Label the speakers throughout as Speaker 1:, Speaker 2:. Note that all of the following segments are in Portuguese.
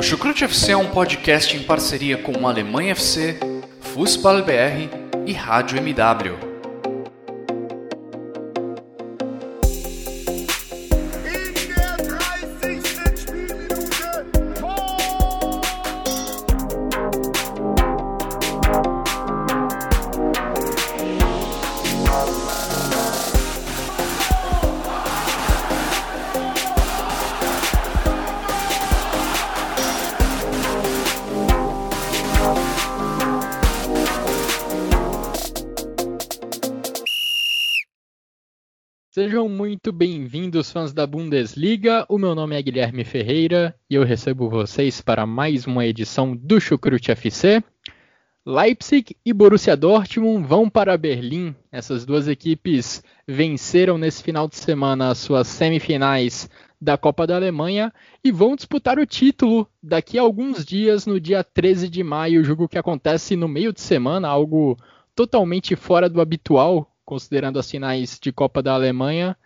Speaker 1: O Chucrute FC é um podcast em parceria com Alemanha FC, Fußball BR e Rádio MW.
Speaker 2: Fãs da Bundesliga. O meu nome é Guilherme Ferreira e eu recebo vocês para mais uma edição do Chucrute FC. Leipzig e Borussia Dortmund vão para Berlim. Essas duas equipes venceram nesse final de semana as suas semifinais da Copa da Alemanha e vão disputar o título daqui a alguns dias, no dia 13 de maio, jogo que acontece no meio de semana, algo totalmente fora do habitual considerando as finais de Copa da Alemanha,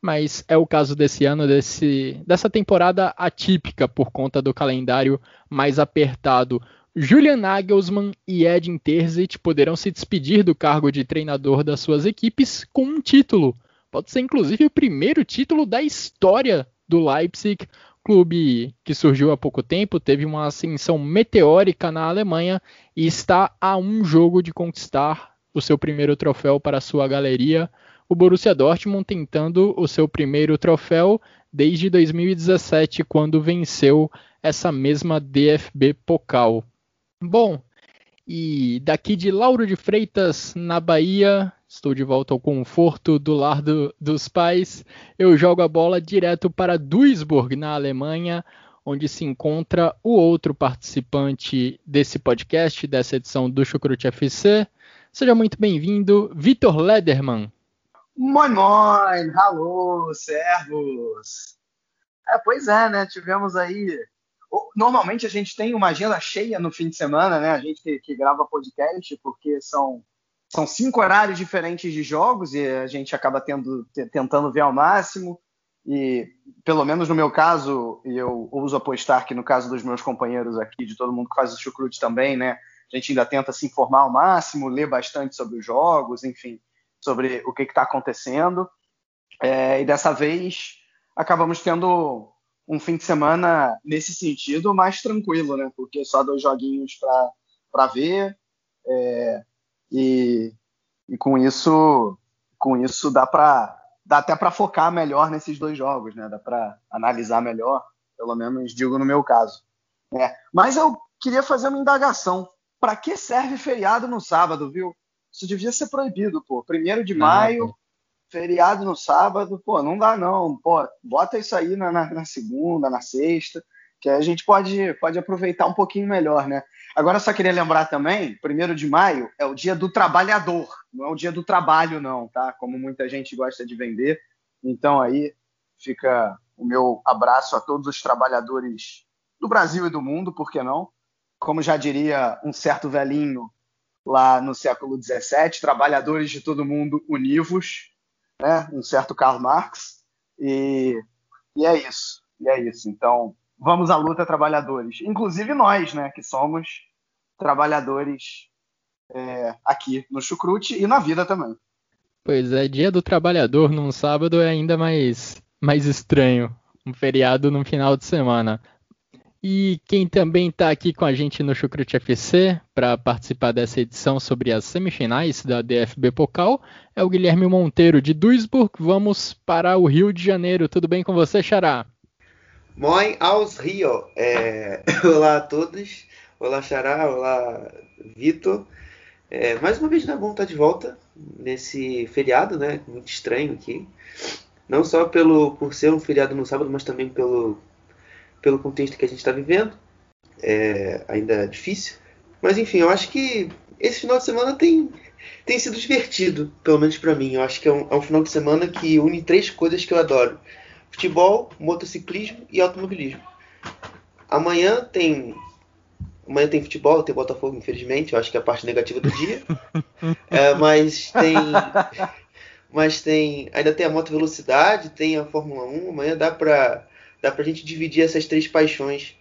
Speaker 2: mas é o caso desse ano, desse, dessa temporada atípica por conta do calendário mais apertado. Julian Nagelsmann e Edin Terzic poderão se despedir do cargo de treinador das suas equipes com um título. Pode ser inclusive o primeiro título da história do Leipzig, clube que surgiu há pouco tempo, teve uma ascensão meteórica na Alemanha e está a um jogo de conquistar o seu primeiro troféu para a sua galeria. O Borussia Dortmund tentando o seu primeiro troféu desde 2017, quando venceu essa mesma DFB Pokal. Bom, e daqui de Lauro de Freitas, na Bahia, estou de volta ao conforto do lar do, dos pais. Eu jogo a bola direto para Duisburg, na Alemanha, onde se encontra o outro participante desse podcast, dessa edição do Chucrute FC, Seja muito bem-vindo, Vitor Lederman.
Speaker 3: Moin, moin, alô, servos. É, pois é, né? Tivemos aí. Normalmente a gente tem uma agenda cheia no fim de semana, né? A gente que, que grava podcast, porque são, são cinco horários diferentes de jogos e a gente acaba tendo, tentando ver ao máximo. E, pelo menos no meu caso, eu uso apostar que no caso dos meus companheiros aqui, de todo mundo que faz o chucrute também, né? A gente ainda tenta se informar ao máximo, ler bastante sobre os jogos, enfim, sobre o que está acontecendo. É, e dessa vez acabamos tendo um fim de semana nesse sentido mais tranquilo, né? Porque só dois joguinhos para ver é, e, e com isso com isso dá para dá até para focar melhor nesses dois jogos, né? Dá para analisar melhor, pelo menos digo no meu caso. É, mas eu queria fazer uma indagação. Para que serve feriado no sábado, viu? Isso devia ser proibido, pô. Primeiro de maio, feriado no sábado, pô, não dá não. Pô, bota isso aí na, na, na, segunda, na sexta, que a gente pode, pode aproveitar um pouquinho melhor, né? Agora só queria lembrar também, primeiro de maio é o dia do trabalhador, não é o dia do trabalho não, tá? Como muita gente gosta de vender. Então aí fica o meu abraço a todos os trabalhadores do Brasil e do mundo, por que não? como já diria um certo velhinho lá no século XVII, trabalhadores de todo mundo univos, né? um certo Karl Marx, e, e é isso, e é isso. Então, vamos à luta, trabalhadores. Inclusive nós, né, que somos trabalhadores é, aqui no Chucrute e na vida também.
Speaker 2: Pois é, dia do trabalhador num sábado é ainda mais, mais estranho. Um feriado no final de semana. E quem também está aqui com a gente no Chucrute FC para participar dessa edição sobre as semifinais da DFB Pokal é o Guilherme Monteiro de Duisburg. Vamos para o Rio de Janeiro. Tudo bem com você, Xará?
Speaker 4: Moin aos Rio. É... Olá a todos. Olá, Xará. Olá, Vitor. É... Mais uma vez, né, bom estar de volta nesse feriado, né? Muito estranho aqui. Não só pelo por ser um feriado no sábado, mas também pelo pelo contexto que a gente está vivendo. É ainda difícil. Mas enfim, eu acho que esse final de semana tem, tem sido divertido, pelo menos para mim. Eu acho que é um, é um, final de semana que une três coisas que eu adoro: futebol, motociclismo e automobilismo. Amanhã tem. Amanhã tem futebol, tem Botafogo, infelizmente, eu acho que é a parte negativa do dia. é, mas tem. Mas tem. Ainda tem a moto velocidade, tem a Fórmula 1. Amanhã dá pra dá pra gente dividir essas três paixões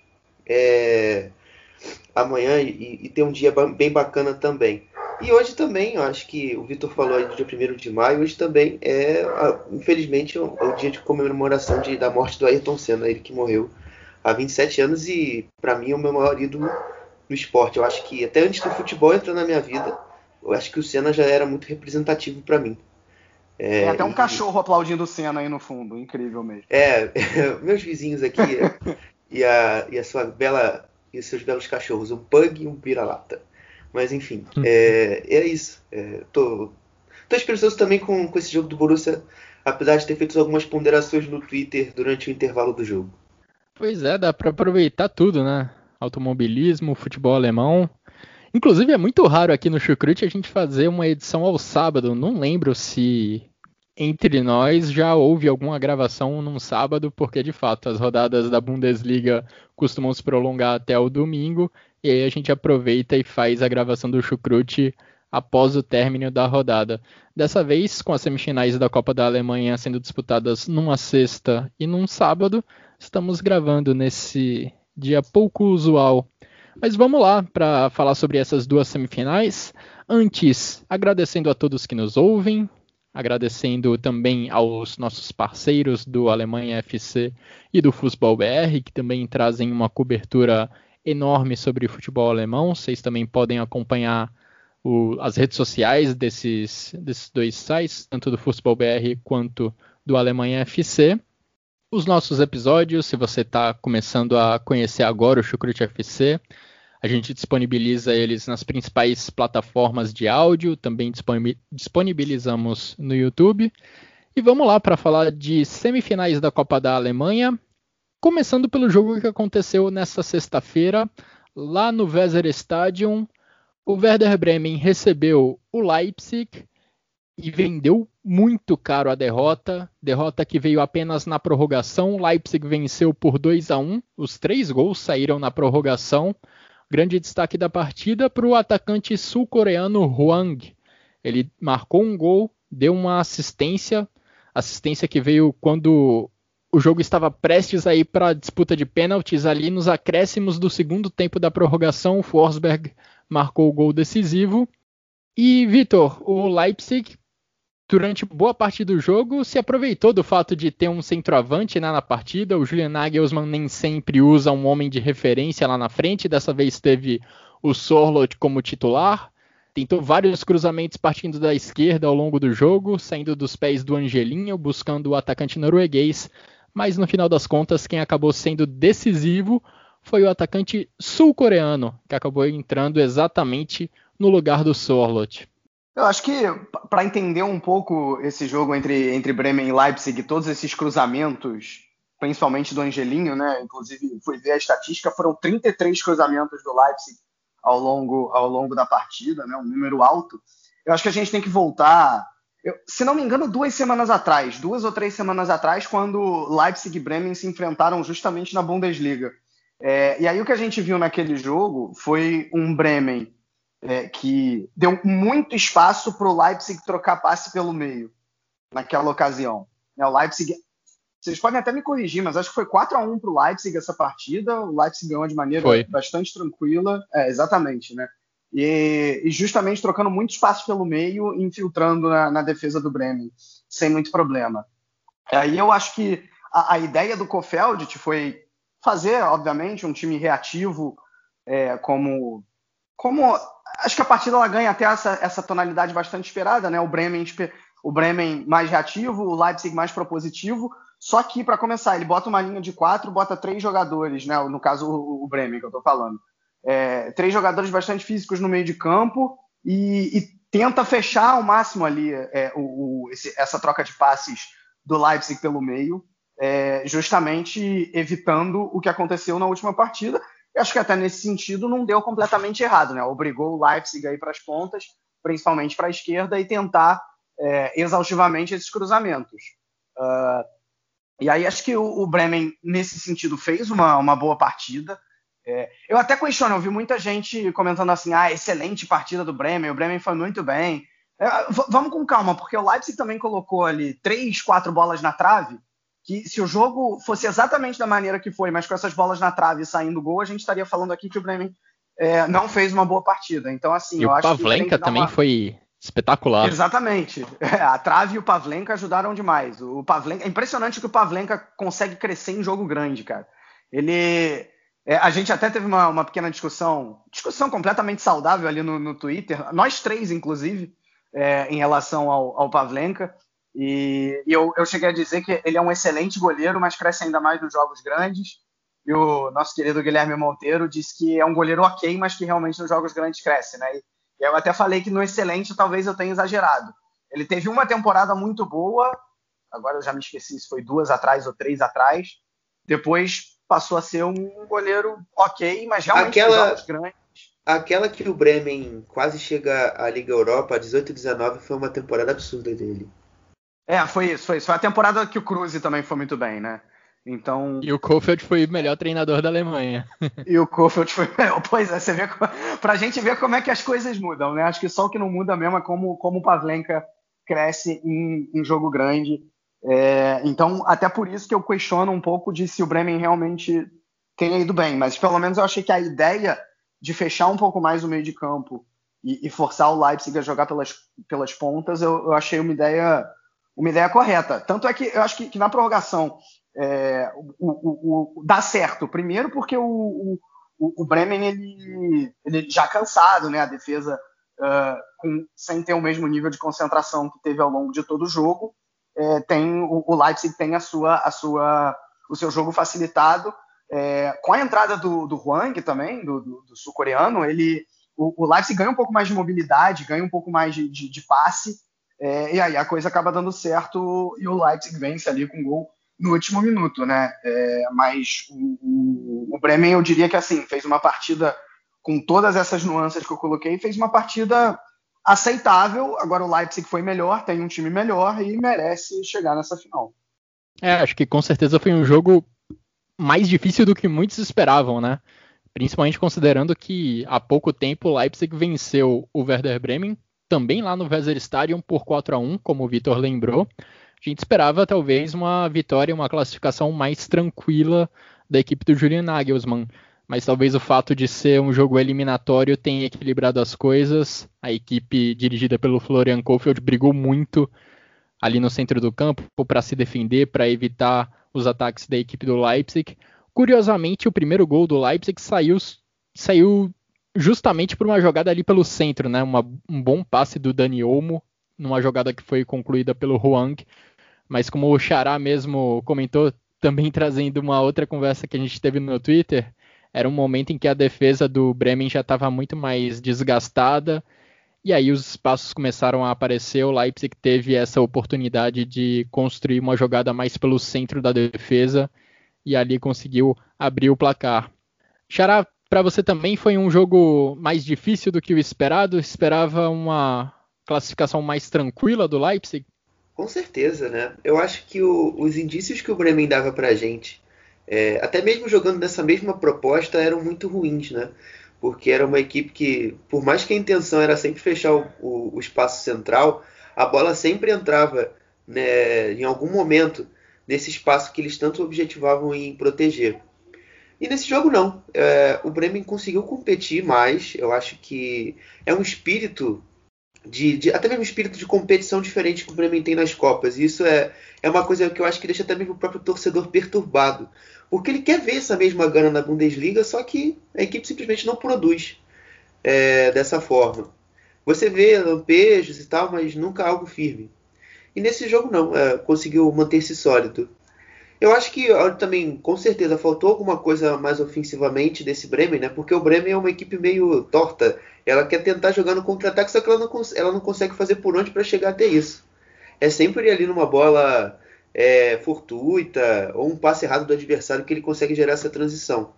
Speaker 4: é, amanhã e, e, ter um dia bem bacana também. E hoje também, eu acho que o Vitor falou aí do dia 1 de maio, hoje também é, infelizmente, é o dia de comemoração de, da morte do Ayrton Senna, ele que morreu há 27 anos e para mim é o meu maior ídolo no esporte. Eu acho que até antes do futebol entrar na minha vida, eu acho que o Senna já era muito representativo para mim.
Speaker 3: É, Tem até um e... cachorro aplaudindo o Senna aí no fundo, incrível mesmo.
Speaker 4: É, meus vizinhos aqui e, a, e a sua bela e seus belos cachorros, um pug e um vira-lata. Mas enfim, é, é isso. É, tô, tô esperançoso também com, com esse jogo do Borussia, apesar de ter feito algumas ponderações no Twitter durante o intervalo do jogo.
Speaker 2: Pois é, dá para aproveitar tudo, né? Automobilismo, futebol alemão. Inclusive é muito raro aqui no Chucrute a gente fazer uma edição ao sábado. Não lembro se entre nós já houve alguma gravação num sábado, porque de fato as rodadas da Bundesliga costumam se prolongar até o domingo, e aí a gente aproveita e faz a gravação do Chucrute após o término da rodada. Dessa vez, com as semifinais da Copa da Alemanha sendo disputadas numa sexta e num sábado, estamos gravando nesse dia pouco usual. Mas vamos lá para falar sobre essas duas semifinais. Antes, agradecendo a todos que nos ouvem, agradecendo também aos nossos parceiros do Alemanha FC e do Futebol BR, que também trazem uma cobertura enorme sobre futebol alemão. Vocês também podem acompanhar o, as redes sociais desses, desses dois sites, tanto do Futebol BR quanto do Alemanha FC. Os nossos episódios, se você está começando a conhecer agora o Chucrute FC, a gente disponibiliza eles nas principais plataformas de áudio, também disponibilizamos no YouTube. E vamos lá para falar de semifinais da Copa da Alemanha, começando pelo jogo que aconteceu nesta sexta-feira, lá no Weser Stadium. O Werder Bremen recebeu o Leipzig e vendeu muito caro a derrota. Derrota que veio apenas na prorrogação. Leipzig venceu por 2 a 1. Os três gols saíram na prorrogação. Grande destaque da partida para o atacante sul-coreano Hwang. Ele marcou um gol, deu uma assistência, assistência que veio quando o jogo estava prestes a ir para a disputa de pênaltis ali nos acréscimos do segundo tempo da prorrogação. O Forsberg marcou o gol decisivo. E Vitor, o Leipzig durante boa parte do jogo, se aproveitou do fato de ter um centroavante né, na partida. O Julian Nagelsmann nem sempre usa um homem de referência lá na frente. Dessa vez teve o Sorlot como titular. Tentou vários cruzamentos partindo da esquerda ao longo do jogo, saindo dos pés do Angelinho, buscando o atacante norueguês. Mas no final das contas, quem acabou sendo decisivo foi o atacante sul-coreano, que acabou entrando exatamente no lugar do Sorlot.
Speaker 3: Eu acho que para entender um pouco esse jogo entre, entre Bremen e Leipzig, todos esses cruzamentos, principalmente do Angelinho, né? Inclusive, fui ver a estatística, foram 33 cruzamentos do Leipzig ao longo, ao longo da partida, né? Um número alto. Eu acho que a gente tem que voltar, eu, se não me engano, duas semanas atrás, duas ou três semanas atrás, quando Leipzig e Bremen se enfrentaram justamente na Bundesliga. É, e aí o que a gente viu naquele jogo foi um Bremen é, que deu muito espaço para o Leipzig trocar passe pelo meio naquela ocasião. É, o Leipzig, vocês podem até me corrigir, mas acho que foi 4 a 1 para o Leipzig essa partida. O Leipzig ganhou de maneira foi. bastante tranquila. É, exatamente, né? E, e, justamente trocando muito espaço pelo meio, infiltrando na, na, defesa do Bremen, sem muito problema. Aí eu acho que a, a ideia do Kofeld foi fazer, obviamente, um time reativo, é, como, como acho que a partida ela ganha até essa, essa tonalidade bastante esperada, né? O Bremen, o Bremen mais reativo, o Leipzig mais propositivo. Só que, para começar, ele bota uma linha de quatro, bota três jogadores, né? No caso, o, Bremen, que eu estou falando. É, três jogadores bastante físicos no meio de campo e, e tenta fechar ao máximo ali é, o, o, esse, essa troca de passes do Leipzig pelo meio, é, justamente evitando o que aconteceu na última partida eu acho que até nesse sentido não deu completamente errado, né? Obrigou o Leipzig aí para as pontas, principalmente para a esquerda, e tentar é, exaustivamente esses cruzamentos. Uh, e aí acho que o, o, Bremen, nesse sentido, fez uma, uma boa partida. É, eu até questiono, eu vi muita gente comentando assim, ah, excelente partida do Bremen, o Bremen foi muito bem. É, vamos com calma, porque o Leipzig também colocou ali três, quatro bolas na trave, que se o jogo fosse exatamente da maneira que foi, mas com essas bolas na trave e saindo gol, a gente estaria falando aqui que o Bremen é, não fez uma boa partida. Então, assim,
Speaker 2: e
Speaker 3: eu
Speaker 2: o
Speaker 3: acho
Speaker 2: Pavlenka
Speaker 3: que
Speaker 2: também
Speaker 3: uma...
Speaker 2: foi espetacular.
Speaker 3: Exatamente. É, a trave e o Pavlenka ajudaram demais. O Pavlenka, é impressionante que o Pavlenka consegue crescer em jogo grande, cara. Ele. É, a gente até teve uma, uma, pequena discussão, discussão completamente saudável ali no, no Twitter, nós três, inclusive, é, em relação ao, ao Pavlenka. E, e eu, eu, cheguei a dizer que ele é um excelente goleiro, mas cresce ainda mais nos jogos grandes. E o nosso querido Guilherme Monteiro disse que é um goleiro ok, mas que realmente nos jogos grandes cresce, né? E, e eu até falei que no excelente talvez eu tenha exagerado. Ele teve uma temporada muito boa, agora eu já me esqueci se foi duas atrás ou três atrás. Depois passou a ser um goleiro ok, mas realmente
Speaker 4: aquela,
Speaker 3: jogos grandes.
Speaker 4: Aquela que o Bremen quase chega à Liga Europa, 18 e 19, foi uma temporada absurda dele.
Speaker 3: É, foi isso, foi isso. Foi a temporada que o Cruze também foi muito bem, né? Então...
Speaker 2: E o Kofeld foi o melhor treinador da Alemanha.
Speaker 3: e o Kofeld foi. Pois é, você vê pra gente ver como é que as coisas mudam, né? Acho que só o que não muda mesmo é como, como o Pavlenka cresce em, em jogo grande. É, então, até por isso que eu questiono um pouco de se o Bremen realmente tenha ido bem. Mas pelo menos eu achei que a ideia de fechar um pouco mais o meio de campo e, e forçar o Leipzig a jogar pelas, pelas pontas, eu, eu, achei uma ideia, uma ideia correta. Tanto é que eu acho que, que na prorrogação é, o, o, o, dá certo. Primeiro porque o, o, Bremen ele, ele já cansado, né? A defesa uh, com, sem ter o mesmo nível de concentração que teve ao longo de todo o jogo é, tem o, Leipzig tem a sua, a sua, o seu jogo facilitado é, com a entrada do, do Huang também, do, do, do sul-coreano, ele o, o, Leipzig ganha um pouco mais de mobilidade, ganha um pouco mais de, de, de passe, é, e aí a coisa acaba dando certo e o Leipzig vence ali com gol no último minuto, né? É, mas o, o, Bremen, eu diria que assim, fez uma partida com todas essas nuances que eu coloquei, fez uma partida aceitável. Agora o Leipzig foi melhor, tem um time melhor e merece chegar nessa final.
Speaker 2: É, acho que com certeza foi um jogo mais difícil do que muitos esperavam, né? Principalmente considerando que há pouco tempo o Leipzig venceu o Werder Bremen, também lá no Weserstadion por 4 a 1 como o Vitor lembrou. A gente esperava talvez uma vitória, uma classificação mais tranquila da equipe do Julian Nagelsmann mas talvez o fato de ser um jogo eliminatório tenha equilibrado as coisas. A equipe dirigida pelo Florian Kohfeldt brigou muito ali no centro do campo para se defender, para evitar os ataques da equipe do Leipzig. Curiosamente, o primeiro gol do Leipzig saiu, saiu justamente por uma jogada ali pelo centro, né? Uma, um bom passe do Dani Olmo, numa jogada que foi concluída pelo Huang. Mas como o Xará mesmo comentou, também trazendo uma outra conversa que a gente teve no Twitter, era um momento em que a defesa do Bremen já estava muito mais desgastada. E aí os espaços começaram a aparecer. O Leipzig teve essa oportunidade de construir uma jogada mais pelo centro da defesa e ali conseguiu abrir o placar. Xará, para você também foi um jogo mais difícil do que o esperado? Esperava uma classificação mais tranquila do Leipzig?
Speaker 4: Com certeza, né? Eu acho que o, os indícios que o Bremen dava para a gente é, até mesmo jogando nessa mesma proposta, eram muito ruins, né? Porque era uma equipe que, por mais que a intenção era sempre fechar o, o, o espaço central, a bola sempre entrava né, em algum momento nesse espaço que eles tanto objetivavam em proteger. E nesse jogo não. É, o Bremen conseguiu competir mais. Eu acho que é um espírito de, de, até mesmo um espírito de competição diferente que o Bremen tem nas Copas. E isso é, é uma coisa que eu acho que deixa até mesmo o próprio torcedor perturbado porque ele quer ver essa mesma gana na Bundesliga, só que a equipe simplesmente não produz é, dessa forma. Você vê lampejos e tal, mas nunca algo firme. E nesse jogo não, é, conseguiu manter-se sólido. Eu acho que também, com certeza, faltou alguma coisa mais ofensivamente desse Bremen, né? Porque o Bremen é uma equipe meio torta. Ela quer tentar jogar no contra-ataque, só que ela não, ela não consegue fazer por onde para chegar até isso. É sempre ali numa bola é, fortuita ou um passe errado do adversário que ele consegue gerar essa transição.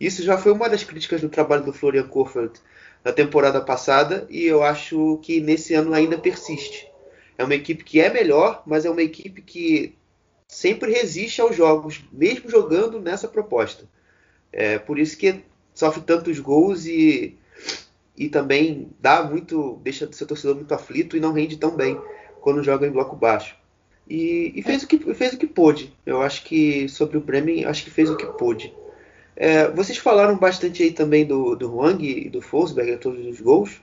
Speaker 4: Isso já foi uma das críticas do trabalho do Florian Kohfeldt na temporada passada e eu acho que nesse ano ainda persiste. É uma equipe que é melhor, mas é uma equipe que sempre resiste aos jogos, mesmo jogando nessa proposta. É por isso que sofre tantos gols e, e também dá muito, deixa seu torcedor muito aflito e não rende tão bem quando joga em bloco baixo. E, e, fez, o que, fez o que pôde. Eu acho que sobre o Bremen, acho que fez o que pôde. É, vocês falaram bastante aí também do, do Huang e do Forsberg, todos os gols.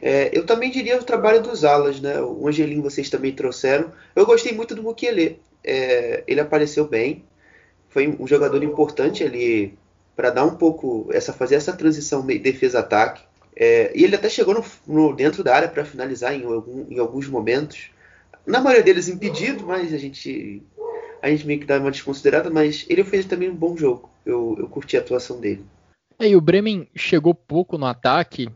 Speaker 4: É, eu também diria o trabalho dos alas, né? O Angelim vocês também trouxeram. Eu gostei muito do Mukiele. É, ele apareceu bem. Foi um jogador importante ali para dar um pouco essa fazer essa transição defesa-ataque. É, e ele até chegou no, no dentro da área para finalizar em, algum, em alguns momentos. Na maioria deles impedido, mas a gente a gente meio que dá uma desconsiderada, mas ele fez também um bom jogo. Eu, eu curti a atuação dele.
Speaker 2: É, e o Bremen chegou pouco no ataque,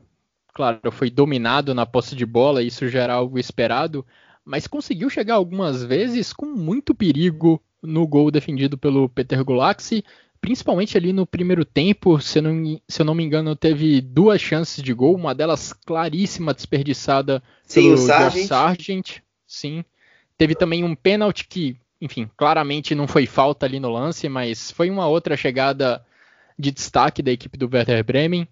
Speaker 2: claro, foi dominado na posse de bola, isso já era algo esperado, mas conseguiu chegar algumas vezes com muito perigo no gol defendido pelo Peter Gulaxi, principalmente ali no primeiro tempo, se eu, não, se eu não me engano, teve duas chances de gol, uma delas claríssima, desperdiçada
Speaker 4: sim, pelo o Sargent.
Speaker 2: Sargent. Sim. Teve também um pênalti que, enfim, claramente não foi falta ali no lance, mas foi uma outra chegada de destaque da equipe do Werder Bremen.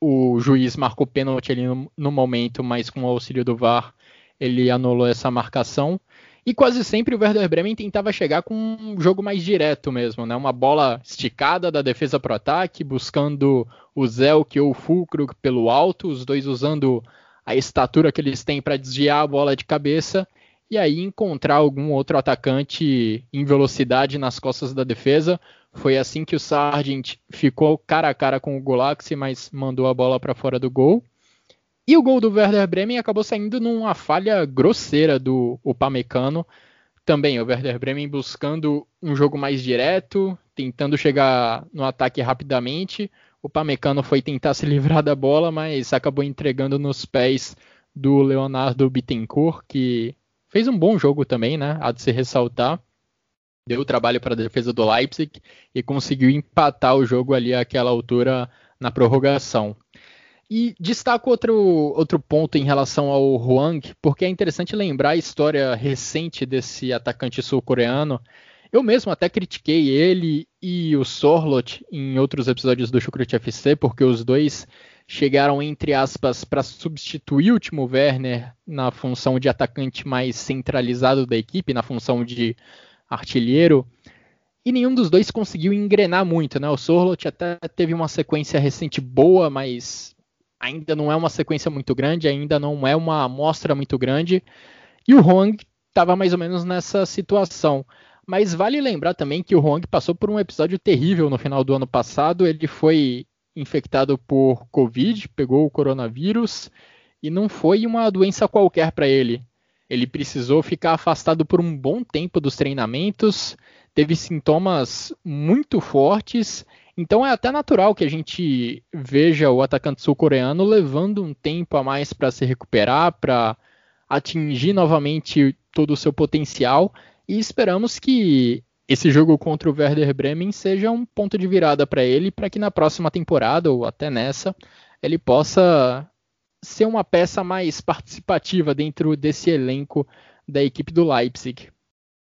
Speaker 2: O juiz marcou pênalti ali no, no momento, mas com o auxílio do VAR ele anulou essa marcação. E quase sempre o Werder Bremen tentava chegar com um jogo mais direto mesmo, né? Uma bola esticada da defesa para o ataque, buscando o Zelk ou o Fulcro pelo alto, os dois usando a estatura que eles têm para desviar a bola de cabeça e aí encontrar algum outro atacante em velocidade nas costas da defesa. Foi assim que o Sargent ficou cara a cara com o Golaxi, mas mandou a bola para fora do gol. E o gol do Werder Bremen acabou saindo numa falha grosseira do Upamecano. Também o Werder Bremen buscando um jogo mais direto, tentando chegar no ataque rapidamente. O Pamecano foi tentar se livrar da bola, mas acabou entregando nos pés do Leonardo Bittencourt, que fez um bom jogo também, né? Há de se ressaltar. Deu trabalho para a defesa do Leipzig e conseguiu empatar o jogo ali àquela altura na prorrogação. E destaco outro, outro ponto em relação ao Huang, porque é interessante lembrar a história recente desse atacante sul-coreano. Eu mesmo até critiquei ele e o Sorlot em outros episódios do Chucrut FC, porque os dois chegaram, entre aspas, para substituir o Timo Werner na função de atacante mais centralizado da equipe, na função de artilheiro. E nenhum dos dois conseguiu engrenar muito, né? O Sorlot até teve uma sequência recente boa, mas ainda não é uma sequência muito grande, ainda não é uma amostra muito grande. E o Huang estava mais ou menos nessa situação. Mas vale lembrar também que o Huang passou por um episódio terrível no final do ano passado. Ele foi infectado por Covid, pegou o coronavírus e não foi uma doença qualquer para ele. Ele precisou ficar afastado por um bom tempo dos treinamentos, teve sintomas muito fortes então é até natural que a gente veja o atacante sul-coreano levando um tempo a mais para se recuperar, para atingir novamente todo o seu potencial e esperamos que esse jogo contra o Werder Bremen seja um ponto de virada para ele, para que na próxima temporada ou até nessa ele possa ser uma peça mais participativa dentro desse elenco da equipe do Leipzig.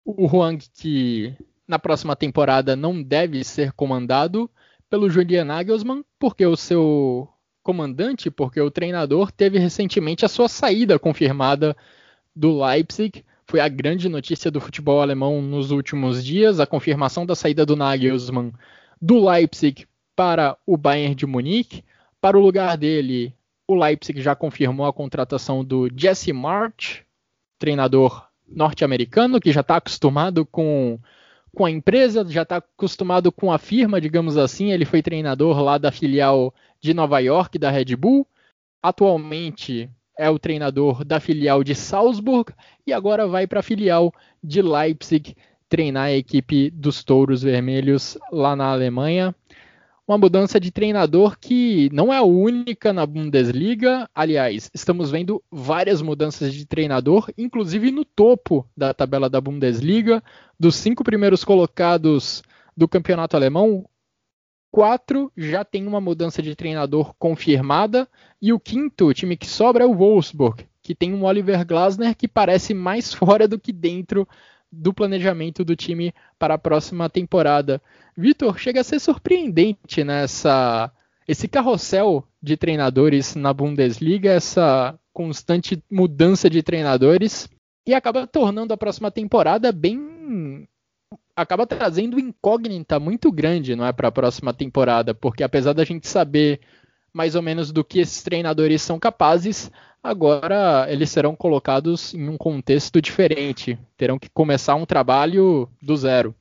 Speaker 2: O Huang que na próxima temporada não deve ser comandado pelo Julian Nagelsmann, porque o seu comandante, porque o treinador teve recentemente a sua saída confirmada do Leipzig. Foi a grande notícia do futebol alemão nos últimos dias, a confirmação da saída do Nagelsmann do Leipzig para o Bayern de Munique. Para o lugar dele, o Leipzig já confirmou a contratação do Jesse March, treinador norte-americano, que já está acostumado com com a empresa, já está acostumado com a firma, digamos assim. Ele foi treinador lá da filial de Nova York da Red Bull. Atualmente é o treinador da filial de Salzburg e agora vai para a filial de Leipzig treinar a equipe dos Touros Vermelhos lá na Alemanha uma mudança de treinador que não é a única na Bundesliga. Aliás, estamos vendo várias mudanças de treinador, inclusive no topo da tabela da Bundesliga. Dos cinco primeiros colocados do campeonato alemão, quatro já tem uma mudança de treinador confirmada. E o quinto, o time que sobra, é o Wolfsburg, que tem um Oliver Glasner que parece mais fora do que dentro do planejamento do time para a próxima temporada. Vitor, chega a ser surpreendente nessa esse carrossel de treinadores na Bundesliga, essa constante mudança de treinadores. e acaba tornando a próxima temporada bem acaba trazendo incógnita muito grande, não é, para a próxima temporada, porque apesar da gente saber mais ou menos do que esses treinadores são capazes, agora eles serão colocados em um contexto diferente, terão que começar um trabalho do zero.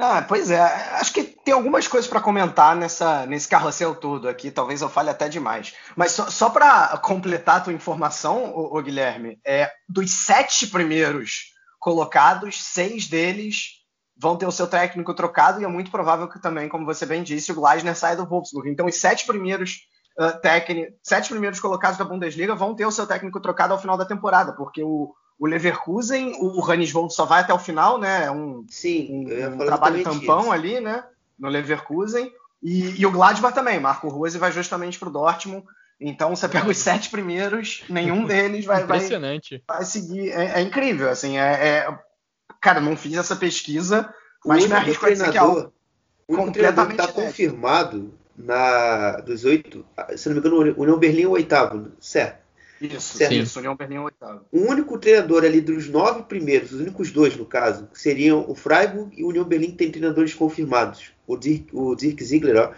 Speaker 3: Ah, pois é, acho que tem algumas coisas para comentar nessa, nesse carrossel todo aqui, talvez eu fale até demais. Mas só, só para completar a tua informação, ô, ô Guilherme, é, dos sete primeiros colocados, seis deles vão ter o seu técnico trocado e é muito provável que também, como você bem disse, o Gleisner saia do Wolfsburg. Então, os sete primeiros uh, técnicos, sete primeiros colocados da Bundesliga vão ter o seu técnico trocado ao final da temporada, porque o, o Leverkusen, o, o Hannes Wolf só vai até o final, né? É um,
Speaker 4: Sim,
Speaker 3: um, um trabalho tampão isso. ali, né? No Leverkusen. E, e, o Gladbach também. Marco Rose vai justamente para o Dortmund. Então você pega os sete primeiros, nenhum deles vai,
Speaker 2: Impressionante.
Speaker 3: vai, vai seguir. É, é, incrível, assim. É, é, cara, não fiz essa pesquisa, mas me arrisco a dizer que é algo completamente
Speaker 4: está confirmado na dos oito, se não me engano, o União Berlim é o oitavo, certo?
Speaker 3: Isso, certo? isso, União Berlim é o oitavo.
Speaker 4: O único treinador ali dos nove primeiros, os únicos dois no caso, seriam o Freiburg e o União Berlim que tem treinadores confirmados. O Dirk, o Dirk Ziegler, ó,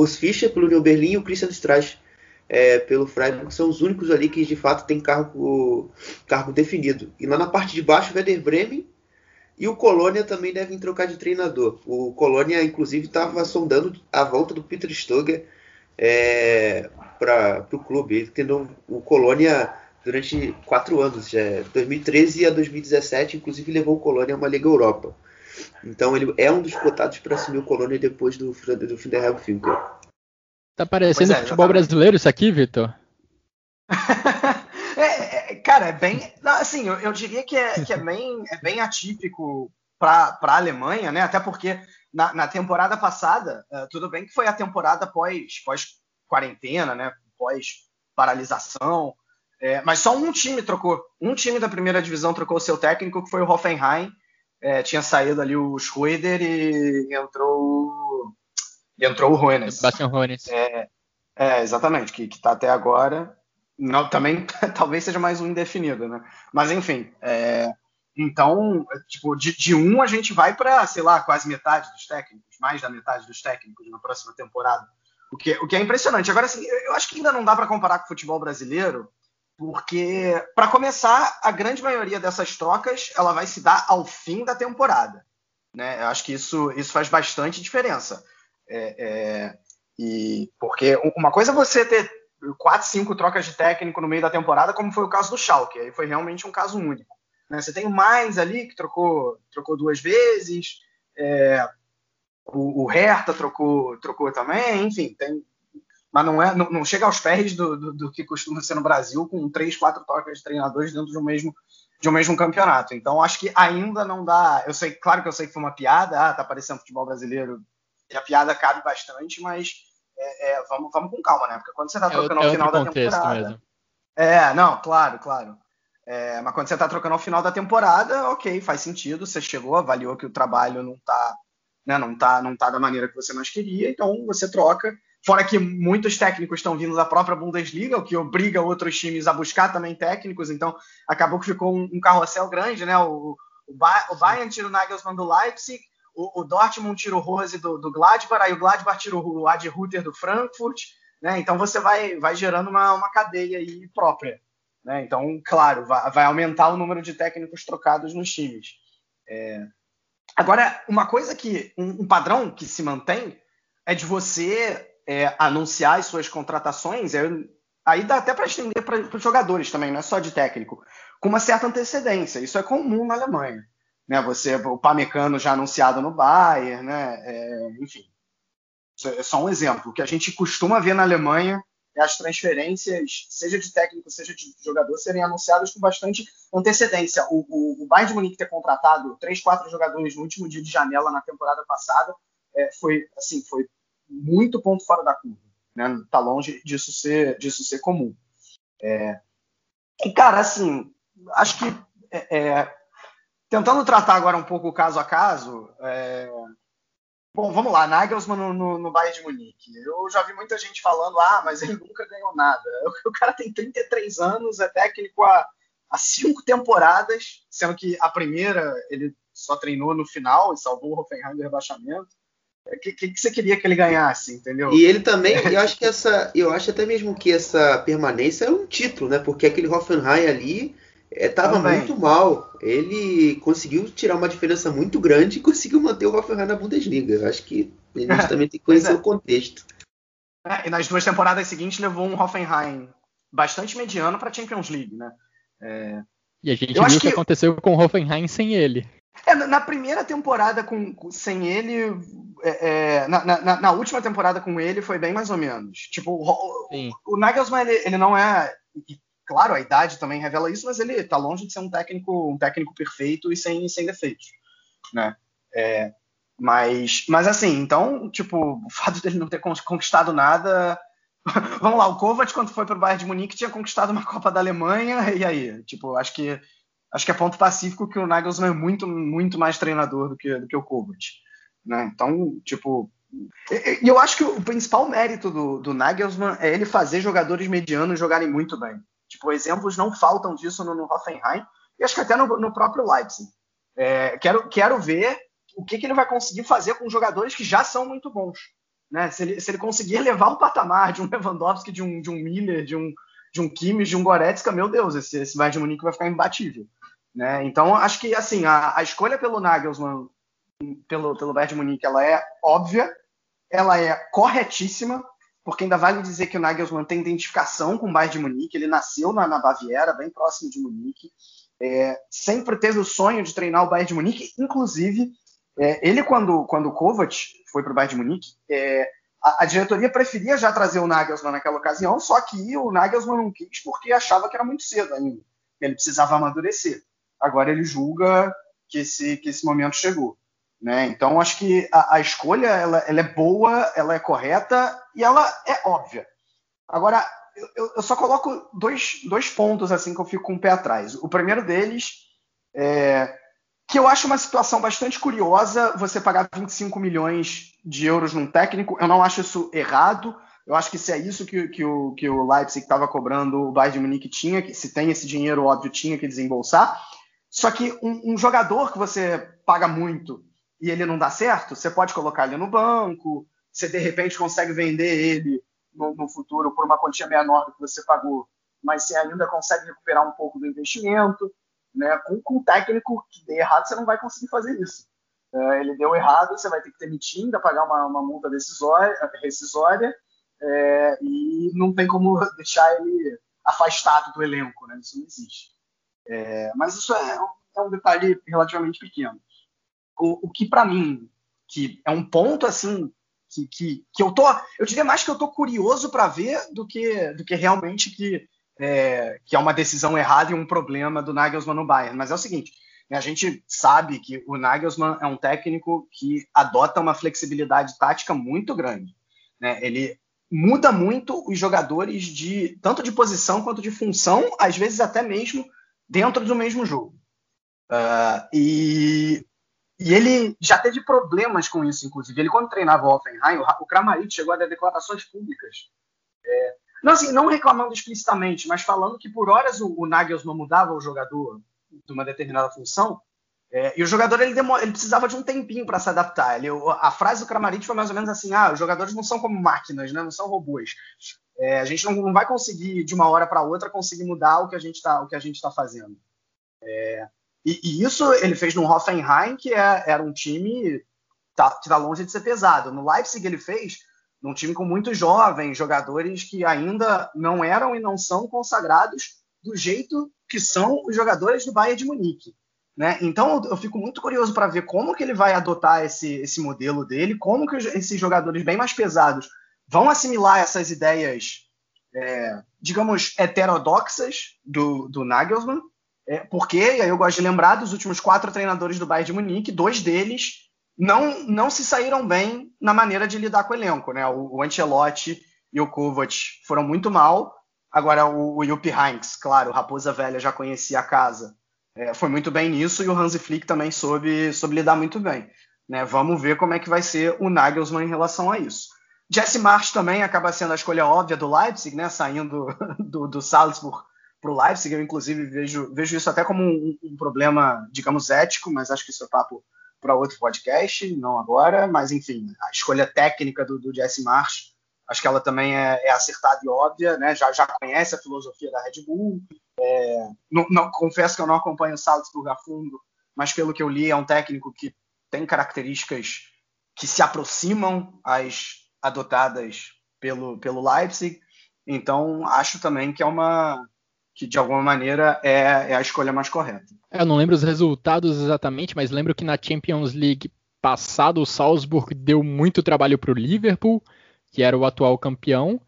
Speaker 4: os Fischer pelo União Berlim e o Christian Streich é, pelo Freiburg são os únicos ali que de fato tem cargo, cargo definido. E lá na parte de baixo, o Werder Bremen e o Colônia também devem trocar de treinador. O Colônia, inclusive, estava sondando a volta do Peter Stoger é, para o clube. Ele tendo o Colônia durante quatro anos, já, 2013 a 2017, inclusive levou o Colônia a uma Liga Europa. Então ele é um dos cotados para assumir o Colônia depois do, do fim da Real Finkel.
Speaker 2: Tá parecendo é, futebol brasileiro isso aqui, Vitor?
Speaker 3: Cara, é bem. Assim, eu, eu diria que, é, que é, bem, é bem atípico para a Alemanha, né? Até porque na, na temporada passada, uh, tudo bem que foi a temporada pós, pós quarentena, né? Pós paralisação. É, mas só um time trocou. Um time da primeira divisão trocou seu técnico, que foi o Hoffenheim. É, tinha saído ali o Schroeder e entrou, e entrou o Ruines.
Speaker 2: Sebastian Ruines.
Speaker 3: É, é, exatamente, que está até agora. Não, também talvez seja mais um indefinido, né? Mas enfim, é, então, tipo, de, de, um a gente vai para, sei lá, quase metade dos técnicos, mais da metade dos técnicos na próxima temporada. O que, o que é impressionante. Agora, assim, eu acho que ainda não dá para comparar com o futebol brasileiro, porque, para começar, a grande maioria dessas trocas ela vai se dar ao fim da temporada. Né? Eu acho que isso, isso faz bastante diferença. É, é, e porque uma coisa é você ter quatro, cinco trocas de técnico no meio da temporada, como foi o caso do Schalke. Aí foi realmente um caso único. Né? Você tem o mais ali que trocou, trocou duas vezes, é, o, o Hertha trocou, trocou também, enfim, tem, mas não, é, não, não chega aos pés do, do, do, que costuma ser no Brasil, com três, quatro trocas de treinadores dentro de um mesmo, de um mesmo campeonato. Então, acho que ainda não dá. Eu sei, claro que eu sei que foi uma piada, ah, tá parecendo futebol brasileiro, e a piada cabe bastante, mas é, é, vamos, vamos com calma, né? Porque quando você está é trocando é, ao final da temporada. Mesmo. É, não, claro, claro. É, mas quando você está trocando ao final da temporada, ok, faz sentido. Você chegou, avaliou que o trabalho não está né, não tá, não tá da maneira que você mais queria, então você troca. Fora que muitos técnicos estão vindo da própria Bundesliga, o que obriga outros times a buscar também técnicos, então acabou que ficou um, um carrossel grande, né? O, o, ba o Bayern tira o Nagelsmann do Leipzig, o, o Dortmund tira o Rose do, do Gladbach, aí o Gladbach tira o Ad Ruther do Frankfurt, né? Então você vai, vai gerando uma, uma cadeia aí própria. Né? Então, claro, vai, vai, aumentar o número de técnicos trocados nos times. É... Agora, uma coisa que. Um, um, padrão que se mantém é de você é, anunciar as suas contratações. É, aí dá até para estender para os jogadores também, não é só de técnico, com uma certa antecedência. Isso é comum na Alemanha né? Você, o Pamecano já anunciado no Bayern, né? É, enfim, isso é só um exemplo. O que a gente costuma ver na Alemanha é as transferências, seja de técnico, seja de jogador, serem anunciadas com bastante antecedência. O, o, o Bayern de Munique ter contratado três, quatro jogadores no último dia de janela na temporada passada é, foi, assim, foi muito ponto fora da curva. Né? Tá longe disso ser, disso ser comum. É, e, cara, assim, acho que é, é Tentando tratar agora um pouco o caso a caso, é... bom, vamos lá, Nagelsmann no, no, no Bayern de Munique. Eu já vi muita gente falando, ah, mas ele nunca ganhou nada. O cara tem 33 anos, é técnico há, há cinco temporadas, sendo que a primeira ele só treinou no final e salvou o Hoffenheim do rebaixamento. O que, que, você queria que ele ganhasse, entendeu?
Speaker 4: E ele também, eu acho que essa, eu acho até mesmo que essa permanência é um título, né? Porque aquele Hoffenheim ali estava é, muito mal. Ele conseguiu tirar uma diferença muito grande e conseguiu manter o Hoffenheim na Bundesliga. Eu acho que a gente também tem que conhecer é. o contexto.
Speaker 3: É, e nas duas temporadas seguintes levou um Hoffenheim bastante mediano para a Champions League, né?
Speaker 2: É... E a gente eu viu o que, que aconteceu com o Hoffenheim sem ele.
Speaker 3: É, na primeira temporada com, com sem ele, é, é, na, na, na, última temporada com ele foi bem mais ou menos. Tipo, o, o, Nagelsmann ele, ele, não é, claro, a idade também revela isso, mas ele está longe de ser um técnico, um técnico perfeito e sem, sem defeitos, né? É, mas, mas assim, então, tipo, o fato dele não ter conquistado nada Vamos lá, o Kovac, quando foi para o Bayern de Munique, tinha conquistado uma Copa da Alemanha, e aí? Tipo, acho que acho que é ponto pacífico que o Nagelsmann é muito, muito mais treinador do que, do que o Kovac. Né? Então, tipo. E eu acho que o principal mérito do, do Nagelsmann é ele fazer jogadores medianos jogarem muito bem. Tipo, exemplos não faltam disso no, no Hoffenheim, e acho que até no, no próprio Leipzig. É, quero, quero ver o que, que ele vai conseguir fazer com jogadores que já são muito bons. Né? Se, ele, se ele conseguir levar um patamar de um Lewandowski, de um, de um Miller, de um, de um Kimmich, de um Goretzka, meu Deus, esse, esse Bayern de Munique vai ficar imbatível. Né? Então, acho que assim a, a escolha pelo Nagelsmann, pelo, pelo Bayern de Munique, ela é óbvia, ela é corretíssima, porque ainda vale dizer que o Nagelsmann tem identificação com o Bayern de Munique, ele nasceu na, na Baviera, bem próximo de Munique, é, sempre teve o sonho de treinar o Bayern de Munique, inclusive é, ele, quando, quando o Kovac foi para o Bayern de Munique, é, a, a, diretoria preferia já trazer o Nagelsmann naquela ocasião, só que o Nagelsmann não quis porque achava que era muito cedo ainda. Ele precisava amadurecer. Agora ele julga que esse, que esse momento chegou. Né? Então, acho que a, a escolha ela, ela, é boa, ela é correta e ela é óbvia. Agora, eu, eu, só coloco dois, dois pontos assim que eu fico com o pé atrás. O primeiro deles é que eu acho uma situação bastante curiosa você pagar 25 milhões de euros num técnico. Eu não acho isso errado. Eu acho que se é isso que, que o, que o Leipzig estava cobrando, o Bayern de Munique tinha, que se tem esse dinheiro, óbvio, tinha que desembolsar. Só que um, um jogador que você paga muito e ele não dá certo, você pode colocar ele no banco, você de repente consegue vender ele no, no futuro por uma quantia menor do que você pagou, mas você ainda consegue recuperar um pouco do investimento. Né? Com, com um técnico que dê errado, você não vai conseguir fazer isso. É, ele deu errado, você vai ter que demitir, ainda pagar uma, uma multa decisória, rescisória, é, e não tem como deixar ele afastado do elenco, né? isso não existe. É, mas isso é um, é um, detalhe relativamente pequeno. O, o que para mim, que é um ponto assim que, que, que, eu tô, eu diria mais que eu tô curioso para ver do que do que realmente que é, que é uma decisão errada e um problema do Nagelsmann no Bayern. Mas é o seguinte, né, a gente sabe que o Nagelsmann é um técnico que adota uma flexibilidade tática muito grande. Né? Ele muda muito os jogadores de tanto de posição quanto de função, às vezes até mesmo dentro do mesmo jogo. Uh, e, e, ele já teve problemas com isso, inclusive. Ele, quando treinava o Offenheim, o, Kramaric chegou a dar declarações públicas é, não, assim, não reclamando explicitamente, mas falando que por horas o, o Nagelsmann mudava o jogador de uma determinada função, é, e o jogador ele, ele, precisava de um tempinho para se adaptar. Ele, a frase do Kramaric foi mais ou menos assim: ah, os jogadores não são como máquinas, né? não são robôs. É, a gente não, não, vai conseguir de uma hora para outra conseguir mudar o que a gente está tá fazendo. É, e, e, isso ele fez no Hoffenheim, que é, era um time tá, que está longe de ser pesado. No Leipzig ele fez num time com muitos jovens, jogadores que ainda não eram e não são consagrados do jeito que são os jogadores do Bayern de Munique. Né? Então eu fico muito curioso para ver como que ele vai adotar esse, esse modelo dele, como que esses jogadores bem mais pesados vão assimilar essas ideias, é, digamos, heterodoxas do, do Nagelsmann, é, porque, e aí eu gosto de lembrar dos últimos quatro treinadores do Bayern de Munique, dois deles não, não se saíram bem na maneira de lidar com o elenco. Né? O, o Ancelotti e o Kovac foram muito mal. Agora, o, o Jupp Heynckes, claro, Raposa Velha já conhecia a casa, é, foi muito bem nisso e o Hansi Flick também soube, soube lidar muito bem. Né? Vamos ver como é que vai ser o Nagelsmann em relação a isso. Jesse March também acaba sendo a escolha óbvia do Leipzig, né? saindo do, do Salzburg para o Leipzig. Eu, inclusive, vejo, vejo isso até como um, um problema, digamos, ético, mas acho que isso é papo para outro podcast, não agora. Mas, enfim, a escolha técnica do, do Jesse Marsh, acho que ela também é, é acertada e óbvia, né? Já, já conhece a filosofia da Red Bull. É, não, não, confesso que eu não acompanho o Salzburg a fundo, mas pelo que eu li, é um técnico que tem características que se aproximam às adotadas pelo, pelo Leipzig. Então, acho também que é uma que de alguma maneira é, é a escolha mais correta.
Speaker 2: Eu não lembro os resultados exatamente, mas lembro que na Champions League passado o Salzburg deu muito trabalho para o Liverpool, que era o atual campeão,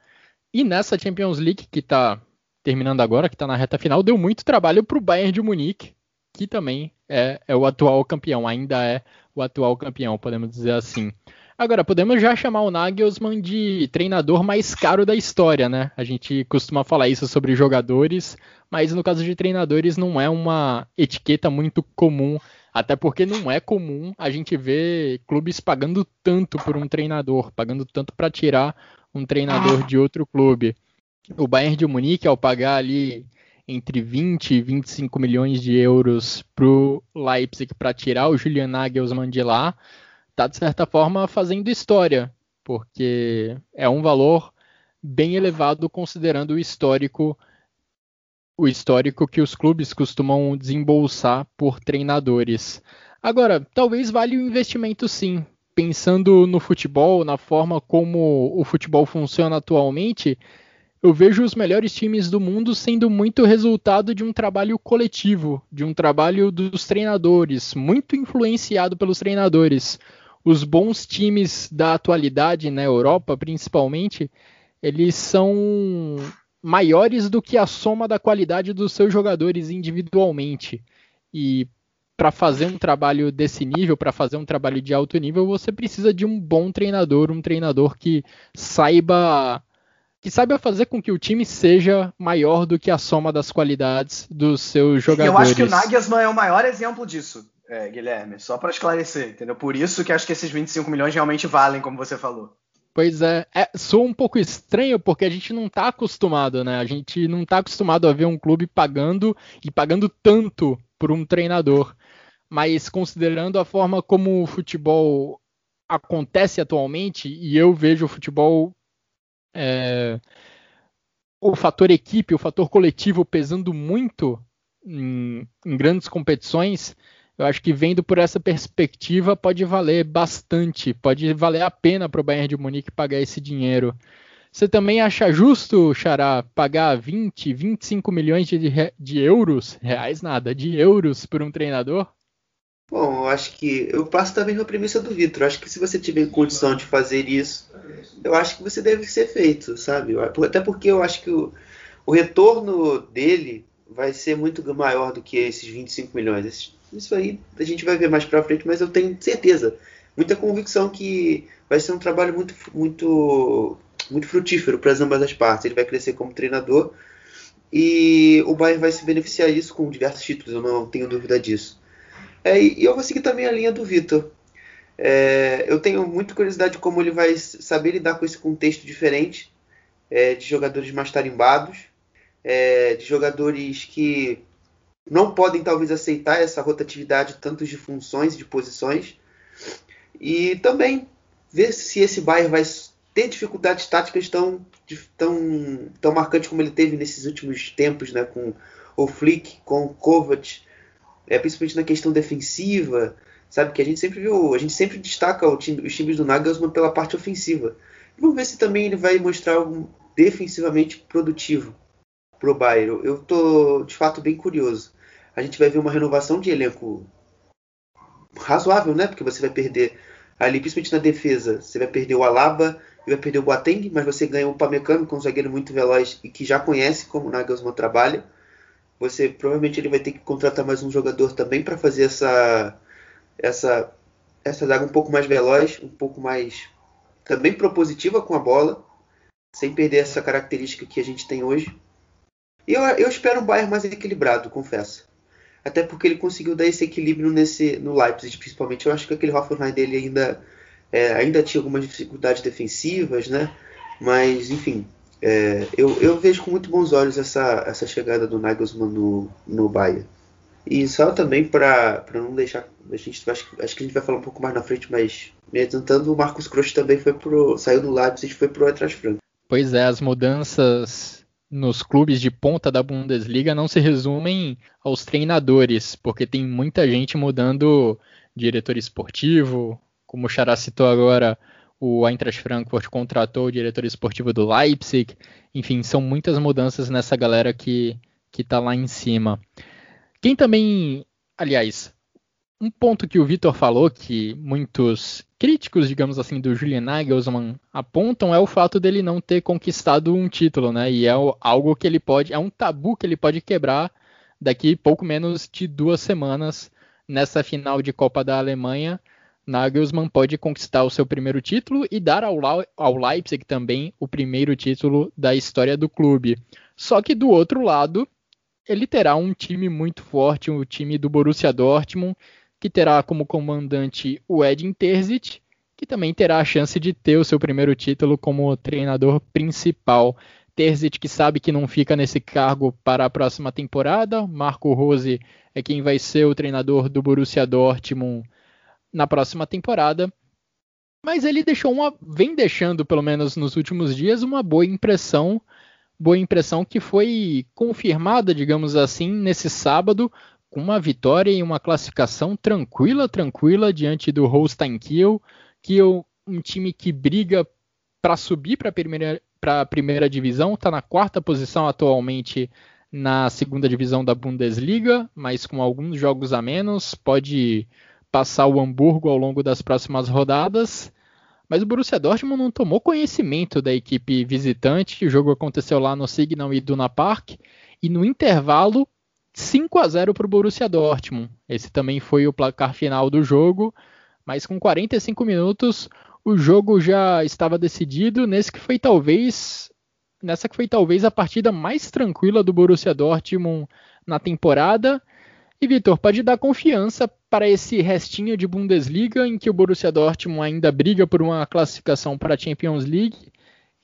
Speaker 2: e nessa Champions League que está terminando agora, que está na reta final, deu muito trabalho para o Bayern de Munique, que também é, é o atual campeão, ainda é o atual campeão, podemos dizer assim. Agora, podemos já chamar o Nagelsmann de treinador mais caro da história, né? A gente costuma falar isso sobre jogadores, mas no caso de treinadores não é uma etiqueta muito comum, até porque não é comum a gente ver clubes pagando tanto por um treinador, pagando tanto para tirar um treinador de outro clube. O Bayern de Munique, ao pagar ali entre 20 e 25 milhões de euros para o Leipzig para tirar o Julian Nagelsmann de lá, está, de certa forma, fazendo história, porque é um valor bem elevado considerando o histórico o histórico que os clubes costumam desembolsar por treinadores. Agora, talvez valha o investimento sim. Pensando no futebol, na forma como o futebol funciona atualmente, eu vejo os melhores times do mundo sendo muito resultado de um trabalho coletivo, de um trabalho dos treinadores, muito influenciado pelos treinadores os bons times da atualidade na Europa, principalmente, eles são maiores do que a soma da qualidade dos seus jogadores individualmente. E para fazer um trabalho desse nível, para fazer um trabalho de alto nível, você precisa de um bom treinador, um treinador que saiba que saiba fazer com que o time seja maior do que a soma das qualidades dos seus jogadores.
Speaker 3: Eu acho que o Nagelsmann é o maior exemplo disso é, Guilherme, só para esclarecer, entendeu? Por isso que acho que esses 25 milhões realmente valem, como você falou.
Speaker 2: Pois é, é sou um pouco estranho porque a gente não está acostumado, né? A gente não está acostumado a ver um clube pagando e pagando tanto por um treinador. Mas considerando a forma como o futebol acontece atualmente, e eu vejo o futebol. É, o fator equipe, o fator coletivo pesando muito em, em grandes competições, eu acho que vendo por essa perspectiva pode valer bastante, pode valer a pena para o Bayern de Munique pagar esse dinheiro. Você também acha justo, Xará, pagar 20, 25 milhões de, de euros, reais nada, de euros por um treinador?
Speaker 4: Bom, eu acho que eu passo também a premissa do Vitor. Acho que se você tiver condição de fazer isso, eu acho que você deve ser feito, sabe? Até porque eu acho que o, o retorno dele vai ser muito maior do que esses 25 milhões. Isso aí a gente vai ver mais pra frente, mas eu tenho certeza, muita convicção que vai ser um trabalho muito, muito, muito frutífero para ambas as partes. Ele vai crescer como treinador e o Bayern vai se beneficiar disso com diversos títulos, eu não tenho dúvida disso. É, e eu vou seguir também a linha do Vitor. É, eu tenho muita curiosidade de como ele vai saber lidar com esse contexto diferente é, de jogadores mais tarimbados, é, de jogadores que não podem talvez aceitar essa rotatividade tanto de funções e de posições. E também ver se esse Bayern vai ter dificuldades táticas tão, tão, tão marcantes como ele teve nesses últimos tempos, né, com o Flick, com o Kovac, é, principalmente na questão defensiva, sabe que a gente sempre viu, a gente sempre destaca time, os times do Nagelsmann pela parte ofensiva. Vamos ver se também ele vai mostrar algo defensivamente produtivo pro Bayern. Eu tô de fato bem curioso. A gente vai ver uma renovação de elenco razoável, né? Porque você vai perder ali, principalmente na defesa, você vai perder o Alaba e vai perder o Boateng, mas você ganha o Pamecano, com um zagueiro muito veloz e que já conhece como o Nagelsmann trabalha. Você provavelmente ele vai ter que contratar mais um jogador também para fazer essa essa essa zaga um pouco mais veloz, um pouco mais também propositiva com a bola, sem perder essa característica que a gente tem hoje. E eu, eu espero um Bayern mais equilibrado, confesso. Até porque ele conseguiu dar esse equilíbrio nesse, no Leipzig, principalmente. Eu acho que aquele Hoffenheim dele ainda, é, ainda tinha algumas dificuldades defensivas, né? Mas, enfim, É, eu, eu vejo com muito bons olhos essa, essa chegada do Nagelsmann no, no Bayern. E só também para não deixar. A gente, acho, acho que a gente vai falar um pouco mais na frente, mas me adiantando, o Marcos Kroos também foi pro, saiu do Leipzig e foi pro Eintracht Frankfurt.
Speaker 2: Pois é, as mudanças nos clubes de ponta da Bundesliga não se resumem aos treinadores, porque tem muita gente mudando diretor esportivo, como o Xará citou agora, o Eintracht Frankfurt contratou o diretor esportivo do Leipzig, enfim, são muitas mudanças nessa galera que que tá lá em cima. Quem também, aliás, um ponto que o Vitor falou que muitos críticos, digamos assim, do Julian Nagelsmann apontam é o fato dele não ter conquistado um título, né? E é algo que ele pode, é um tabu que ele pode quebrar daqui pouco menos de duas semanas nessa final de Copa da Alemanha. Nagelsmann pode conquistar o seu primeiro título e dar ao, ao Leipzig também o primeiro título da história do clube. Só que do outro lado, ele terá um time muito forte, o um time do Borussia Dortmund, que terá como comandante o Edin Terzic, que também terá a chance de ter o seu primeiro título como treinador principal. Terzic que sabe que não fica nesse cargo para a próxima temporada. Marco Rose é quem vai ser o treinador do Borussia Dortmund na próxima temporada. Mas ele deixou uma, vem deixando, pelo menos nos últimos dias, uma boa impressão, boa impressão que foi confirmada, digamos assim, nesse sábado com uma vitória e uma classificação tranquila, tranquila diante do Holstein Kiel, que um time que briga para subir para a primeira, primeira divisão, está na quarta posição atualmente na segunda divisão da Bundesliga, mas com alguns jogos a menos, pode passar o Hamburgo ao longo das próximas rodadas. Mas o Borussia Dortmund não tomou conhecimento da equipe visitante. O jogo aconteceu lá no Signal Iduna Park e no intervalo 5 a 0 para o Borussia Dortmund. Esse também foi o placar final do jogo, mas com 45 minutos o jogo já estava decidido. Nesse que foi talvez nessa que foi talvez a partida mais tranquila do Borussia Dortmund na temporada. E Vitor, pode dar confiança para esse restinho de Bundesliga em que o Borussia Dortmund ainda briga por uma classificação para a Champions League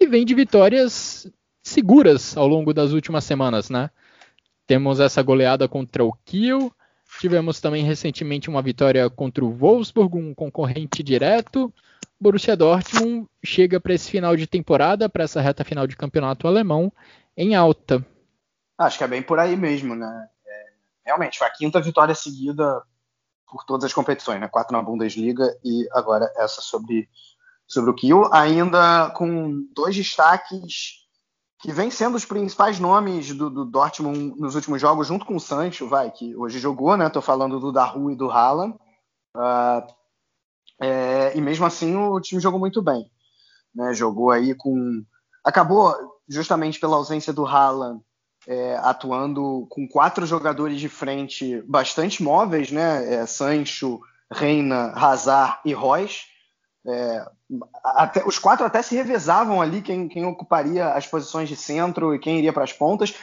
Speaker 2: e vem de vitórias seguras ao longo das últimas semanas, né? Temos essa goleada contra o Kiel. Tivemos também recentemente uma vitória contra o Wolfsburg, um concorrente direto. Borussia Dortmund chega para esse final de temporada, para essa reta final de campeonato alemão, em alta.
Speaker 3: Acho que é bem por aí mesmo, né? É, realmente, foi a quinta vitória seguida por todas as competições, né? Quatro na Bundesliga e agora essa sobre, sobre o Kiel, ainda com dois destaques que vem sendo os principais nomes do, do, Dortmund nos últimos jogos, junto com o Sancho, vai, que hoje jogou, né? Tô falando do Daru e do Haaland. Uh, é, e mesmo assim o time jogou muito bem. Né? Jogou aí com. Acabou, justamente pela ausência do Haaland, é, atuando com quatro jogadores de frente bastante móveis, né? É, Sancho, Reina, Hazard e Royce. É, até, os quatro até se revezavam ali quem, quem, ocuparia as posições de centro e quem iria para as pontas.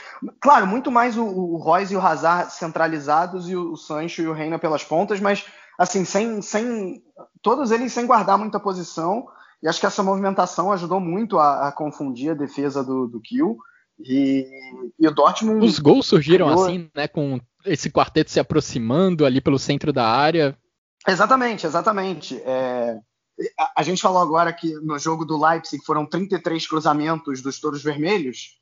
Speaker 3: Claro, muito mais o, o Royce e o Hazard centralizados e o Sancho e o Reina pelas pontas, mas assim, sem, sem todos eles sem guardar muita posição. E acho que essa movimentação ajudou muito a, a confundir a defesa do, do Kiel. E, e, o Dortmund.
Speaker 2: Os gols surgiram assim, né? Com esse quarteto se aproximando ali pelo centro da área.
Speaker 3: Exatamente, exatamente. É, a, a gente falou agora que no jogo do Leipzig foram 33 cruzamentos dos Touros Vermelhos.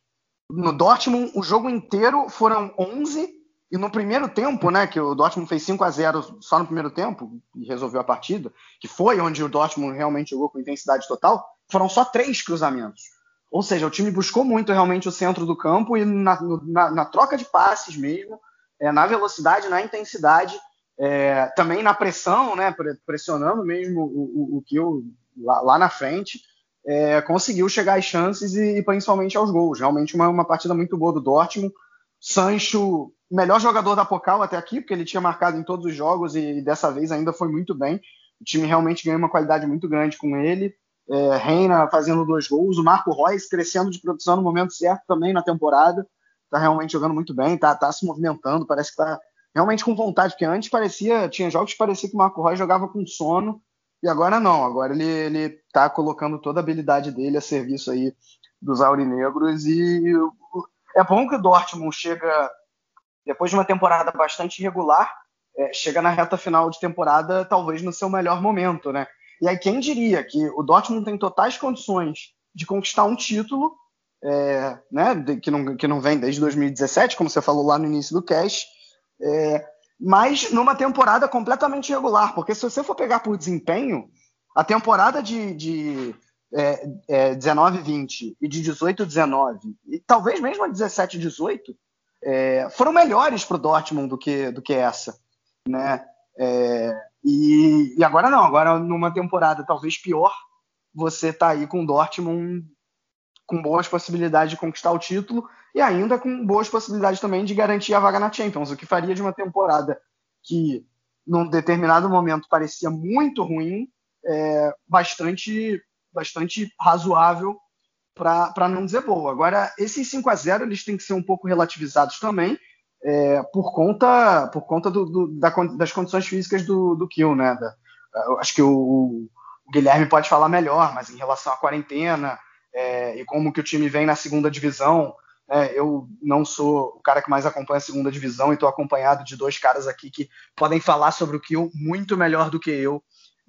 Speaker 3: No Dortmund, o jogo inteiro foram 11 e no primeiro tempo, né, que o Dortmund fez 5 a 0 só no primeiro tempo e resolveu a partida, que foi onde o Dortmund realmente jogou com intensidade total, foram só três cruzamentos. Ou seja, o time buscou muito realmente o centro do campo e na, na, na troca de passes mesmo, é, na velocidade, na intensidade, é, também na pressão, né, pressionando mesmo o, o, o Kiel lá, lá, na frente, é, conseguiu chegar às chances e, e, principalmente aos gols. Realmente uma, uma partida muito boa do Dortmund. Sancho, melhor jogador da Pocal até aqui, porque ele tinha marcado em todos os jogos e, e dessa vez ainda foi muito bem. O time realmente ganhou uma qualidade muito grande com ele. É, Reina fazendo dois gols, o Marco Reus crescendo de produção no momento certo também na temporada. Está realmente jogando muito bem, está tá se movimentando, parece que está realmente com vontade, porque antes parecia, tinha jogos que parecia que o Marco Roy jogava com sono, e agora não, agora ele, ele tá colocando toda a habilidade dele a serviço aí dos aurinegros e é bom que o Dortmund chega depois de uma temporada bastante irregular, é, chega na reta final de temporada talvez no seu melhor momento, né? E aí quem diria que o Dortmund tem totais condições de conquistar um título, é, né, que, não, que não vem desde 2017, como você falou lá no início do cast, é, mas numa temporada completamente irregular, porque se você for pegar por desempenho, a temporada de, de é, é, 19-20 e de 18-19, e talvez mesmo a 17-18, é, foram melhores para o Dortmund do que, do que essa. Né? É, e, e, agora não, agora numa temporada talvez pior, você está aí com o Dortmund com boas possibilidades de conquistar o título e ainda com boas possibilidades também de garantir a vaga na Champions, o que faria de uma temporada que num determinado momento parecia muito ruim, é, bastante, bastante razoável para não dizer boa. Agora, esses 5 a 0 eles têm que ser um pouco relativizados também, é, por conta, por conta do, do, da, das condições físicas do, do Kill, né? Da, acho que o, o, Guilherme pode falar melhor, mas em relação à quarentena é, e como que o time vem na segunda divisão, é, eu não sou o cara que mais acompanha a segunda divisão e estou acompanhado de dois caras aqui que podem falar sobre o Kill muito melhor do que eu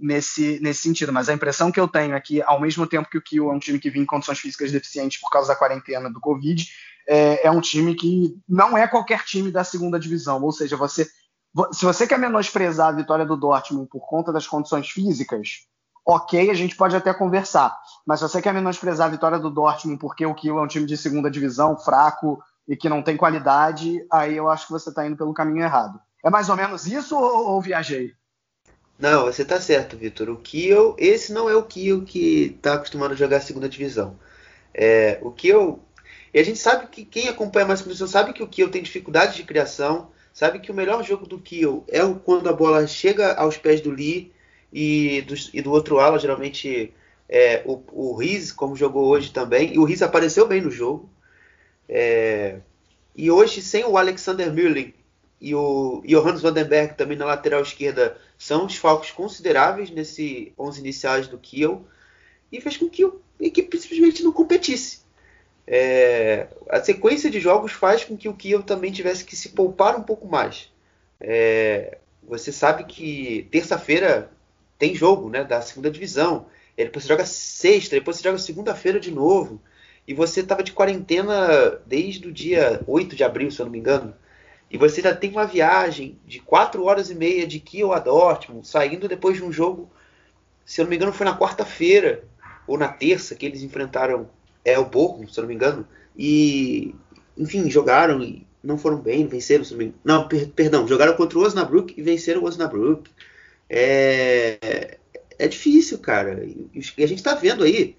Speaker 3: nesse, nesse sentido. Mas a impressão que eu tenho é que, ao mesmo tempo que o Kiel é um time que vinha em condições físicas deficientes por causa da quarentena do Covid, é, é um time que não é qualquer time da segunda divisão. Ou seja, você se você quer menosprezar a vitória do Dortmund por conta das condições físicas, ok, a gente pode até conversar. Mas se você quer menosprezar a vitória do Dortmund porque o Kiel é um time de segunda divisão, fraco e que não tem qualidade, aí eu acho que você está indo pelo caminho errado. É mais ou menos isso ou, ou viajei?
Speaker 4: Não, você tá certo, Vitor. O Kiel, esse não é o Kiel que tá acostumado a jogar segunda divisão. É, o Kiel, e a gente sabe que quem acompanha mais divisão sabe que o Kiel tem dificuldade de criação, sabe que o melhor jogo do Kiel é quando a bola chega aos pés do Lee e do, e do outro ala, geralmente é, o, o Riz, como jogou hoje também, e o Riz apareceu bem no jogo. É, e hoje, sem o Alexander Müller e o Johannes Vandenberg também na lateral esquerda são desfalques consideráveis nesse 11 iniciais do Kiel e fez com que a equipe simplesmente não competisse. É, a sequência de jogos faz com que o Kiel também tivesse que se poupar um pouco mais. É, você sabe que terça-feira tem jogo né, da segunda divisão, depois você joga sexta, depois você joga segunda-feira de novo, e você estava de quarentena desde o dia 8 de abril, se eu não me engano. E você ainda tem uma viagem de 4 horas e meia de Kiel a Dortmund, saindo depois de um jogo, se eu não me engano, foi na quarta-feira ou na terça que eles enfrentaram é, o Bochum, se eu não me engano, e enfim, jogaram e não foram bem, venceram, se não me engano. Não, per perdão, jogaram contra o Osnabrück e venceram o Osnabrück. É, é difícil, cara. E a gente está vendo aí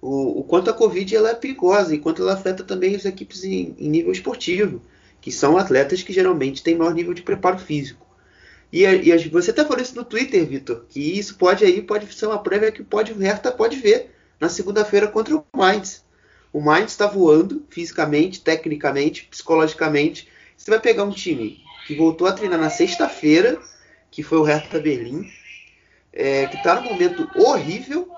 Speaker 4: o, o, quanto a Covid ela é perigosa e quanto ela afeta também as equipes em, em nível esportivo que são atletas que geralmente têm maior nível de preparo físico. E, e você até falou isso no Twitter, Vitor, que isso pode aí pode ser uma prévia que pode, o Hertha pode ver na segunda-feira contra o Mainz. O Mainz está voando fisicamente, tecnicamente, psicologicamente. Você vai pegar um time que voltou a treinar na sexta-feira, que foi o Hertha Berlim, é, que está num momento horrível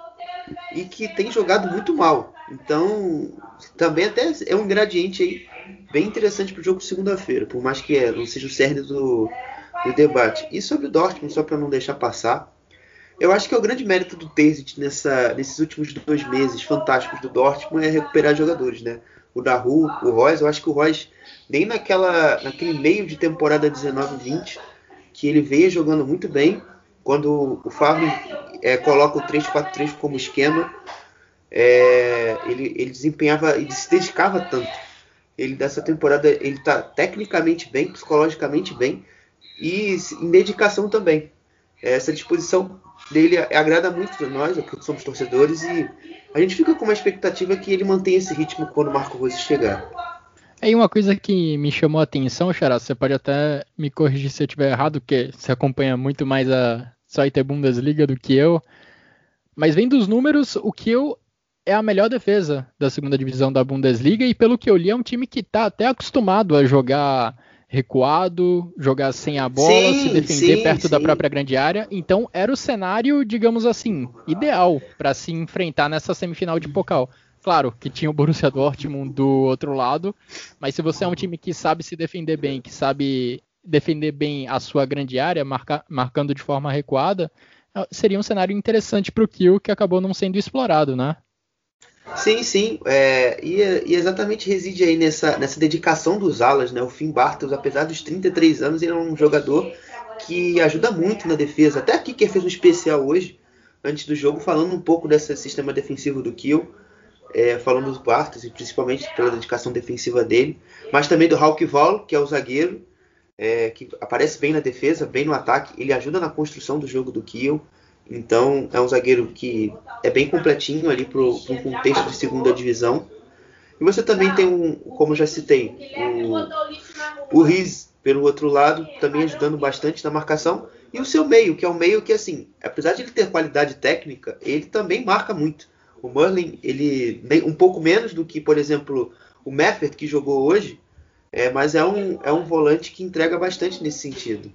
Speaker 4: e que tem jogado muito mal. Então, também até é um ingrediente aí bem interessante para o jogo de segunda-feira, por mais que é, não seja o cerne do, do debate. E sobre o Dortmund, só para não deixar passar, eu acho que é o grande mérito do Terzic nessa, nesses últimos dois meses fantásticos do Dortmund é recuperar jogadores, né? O Daru, o Royce, eu acho que o Royce, nem naquela, naquele meio de temporada 19-20, que ele veio jogando muito bem, quando o Fábio é, coloca o 3-4-3 como esquema, é, ele, ele desempenhava, ele se dedicava tanto ele dessa temporada ele está tecnicamente bem, psicologicamente bem e em dedicação também. Essa disposição dele agrada muito nós, que somos torcedores, e a gente fica com uma expectativa que ele mantenha esse ritmo quando o Marco Rose chegar.
Speaker 2: Aí uma coisa que me chamou a atenção, Xará, você pode até me corrigir se eu estiver errado, porque você acompanha muito mais a Zweite Bundesliga do que eu. Mas vendo os números, o eu é a melhor defesa da segunda divisão da Bundesliga e pelo que eu li é um time que está até acostumado a jogar recuado, jogar sem a bola, sim, se defender sim, perto sim. da própria grande área. Então era o cenário, digamos assim, ideal para se enfrentar nessa semifinal de Pokal. Claro que tinha o Borussia Dortmund do outro lado, mas se você é um time que sabe se defender bem, que sabe defender bem a sua grande área, marca, marcando de forma recuada, seria um cenário interessante para o Kiel que acabou não sendo explorado, né?
Speaker 4: Sim, sim, é, e, e, exatamente reside aí nessa, nessa dedicação dos alas, né? O Finn Bartels, apesar dos 33 anos, ele é um jogador que ajuda muito na defesa. Até aqui que fez um especial hoje, antes do jogo, falando um pouco desse sistema defensivo do Kiel, é, falando dos Bartels e principalmente pela dedicação defensiva dele, mas também do Hawk Vol, que é o zagueiro, é, que aparece bem na defesa, bem no ataque, ele ajuda na construção do jogo do Kiel. Então é um zagueiro que é bem completinho ali para um contexto de segunda divisão. E você também tem um, como já citei, o, o Riz pelo outro lado, também ajudando bastante na marcação. E o seu meio, que é um meio que, assim, apesar de ele ter qualidade técnica, ele também marca muito. O Merlin, ele um pouco menos do que, por exemplo, o Meffert, que jogou hoje, é, mas é um, é um volante que entrega bastante nesse sentido.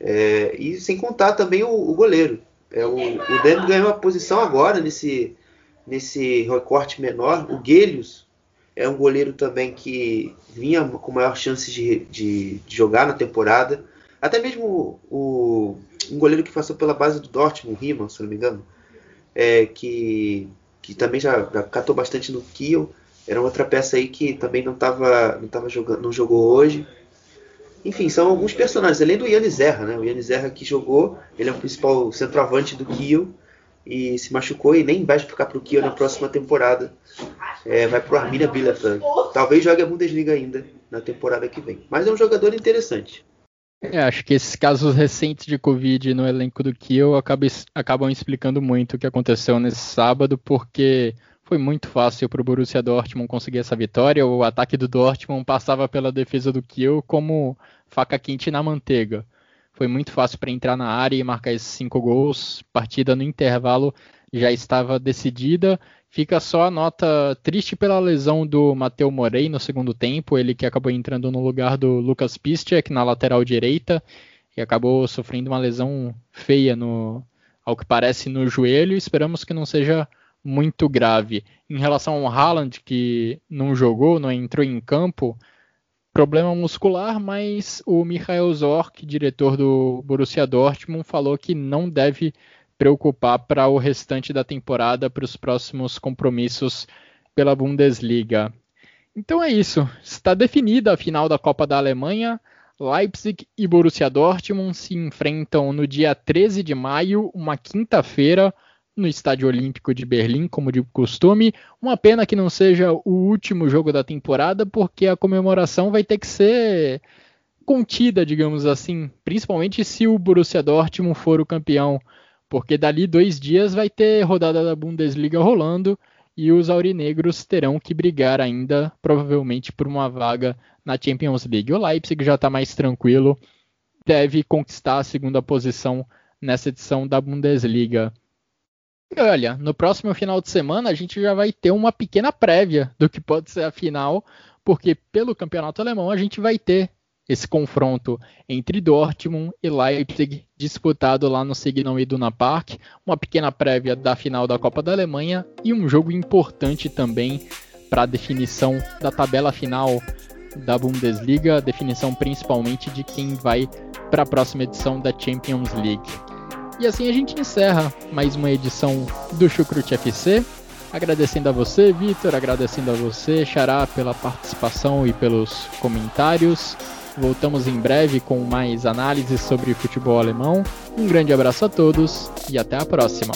Speaker 4: É, e sem contar também o, o goleiro. É, o, o Demo ganhou a posição agora nesse, nesse recorte menor. O Guelhos é um goleiro também que vinha com maior chance de, de, de jogar na temporada. Até mesmo o, um goleiro que passou pela base do Dortmund, Riemann, se não me engano, é, que, que também já, já catou bastante no Kiel. Era outra peça aí que também não estava não tava jogando, não jogou hoje. Enfim, são alguns personagens, além do Yannis Zerra, né? O Yannis Zerra que jogou, ele é o principal centroavante do Kiel e se machucou e nem vai ficar para o Kiel na próxima temporada. É, vai para o Arminia Bielefeld. Talvez jogue a Bundesliga ainda na temporada que vem. Mas é um jogador interessante.
Speaker 2: É, acho que esses casos recentes de Covid no elenco do Kiel acabam, acabam explicando muito o que aconteceu nesse sábado, porque foi muito fácil para o Borussia Dortmund conseguir essa vitória. O ataque do Dortmund passava pela defesa do Kiel como faca quente na manteiga. Foi muito fácil para entrar na área e marcar esses cinco gols. Partida no intervalo já estava decidida. Fica só a nota triste pela lesão do Mateu Morey no segundo tempo, ele que acabou entrando no lugar do Lucas Piszczek na lateral direita e acabou sofrendo uma lesão feia no, ao que parece no joelho. Esperamos que não seja muito grave. Em relação ao Haaland, que não jogou, não entrou em campo, problema muscular, mas o Michael Zorc, diretor do Borussia Dortmund, falou que não deve preocupar para o restante da temporada, para os próximos compromissos pela Bundesliga. Então é isso. Está definida a final da Copa da Alemanha. Leipzig e Borussia Dortmund se enfrentam no dia 13 de maio, uma quinta-feira, no Estádio Olímpico de Berlim, como de costume. Uma pena que não seja o último jogo da temporada, porque a comemoração vai ter que ser contida, digamos assim, principalmente se o Borussia Dortmund for o campeão, porque dali dois dias vai ter rodada da Bundesliga rolando e os aurinegros terão que brigar ainda, provavelmente, por uma vaga na Champions League. O Leipzig já está mais tranquilo, deve conquistar a segunda posição nessa edição da Bundesliga. E olha, no próximo final de semana a gente já vai ter uma pequena prévia do que pode ser a final, porque pelo campeonato alemão a gente vai ter esse confronto entre Dortmund e Leipzig disputado lá no Signal Iduna Park, uma pequena prévia da final da Copa da Alemanha e um jogo importante também para a definição da tabela final da Bundesliga, definição principalmente de quem vai para a próxima edição da Champions League. E assim a gente encerra mais uma edição do Chucrute FC. Agradecendo a você, Vitor, agradecendo a você, Xará, pela participação e pelos comentários. Voltamos em breve com mais análises sobre futebol alemão. Um grande abraço a todos e até a próxima.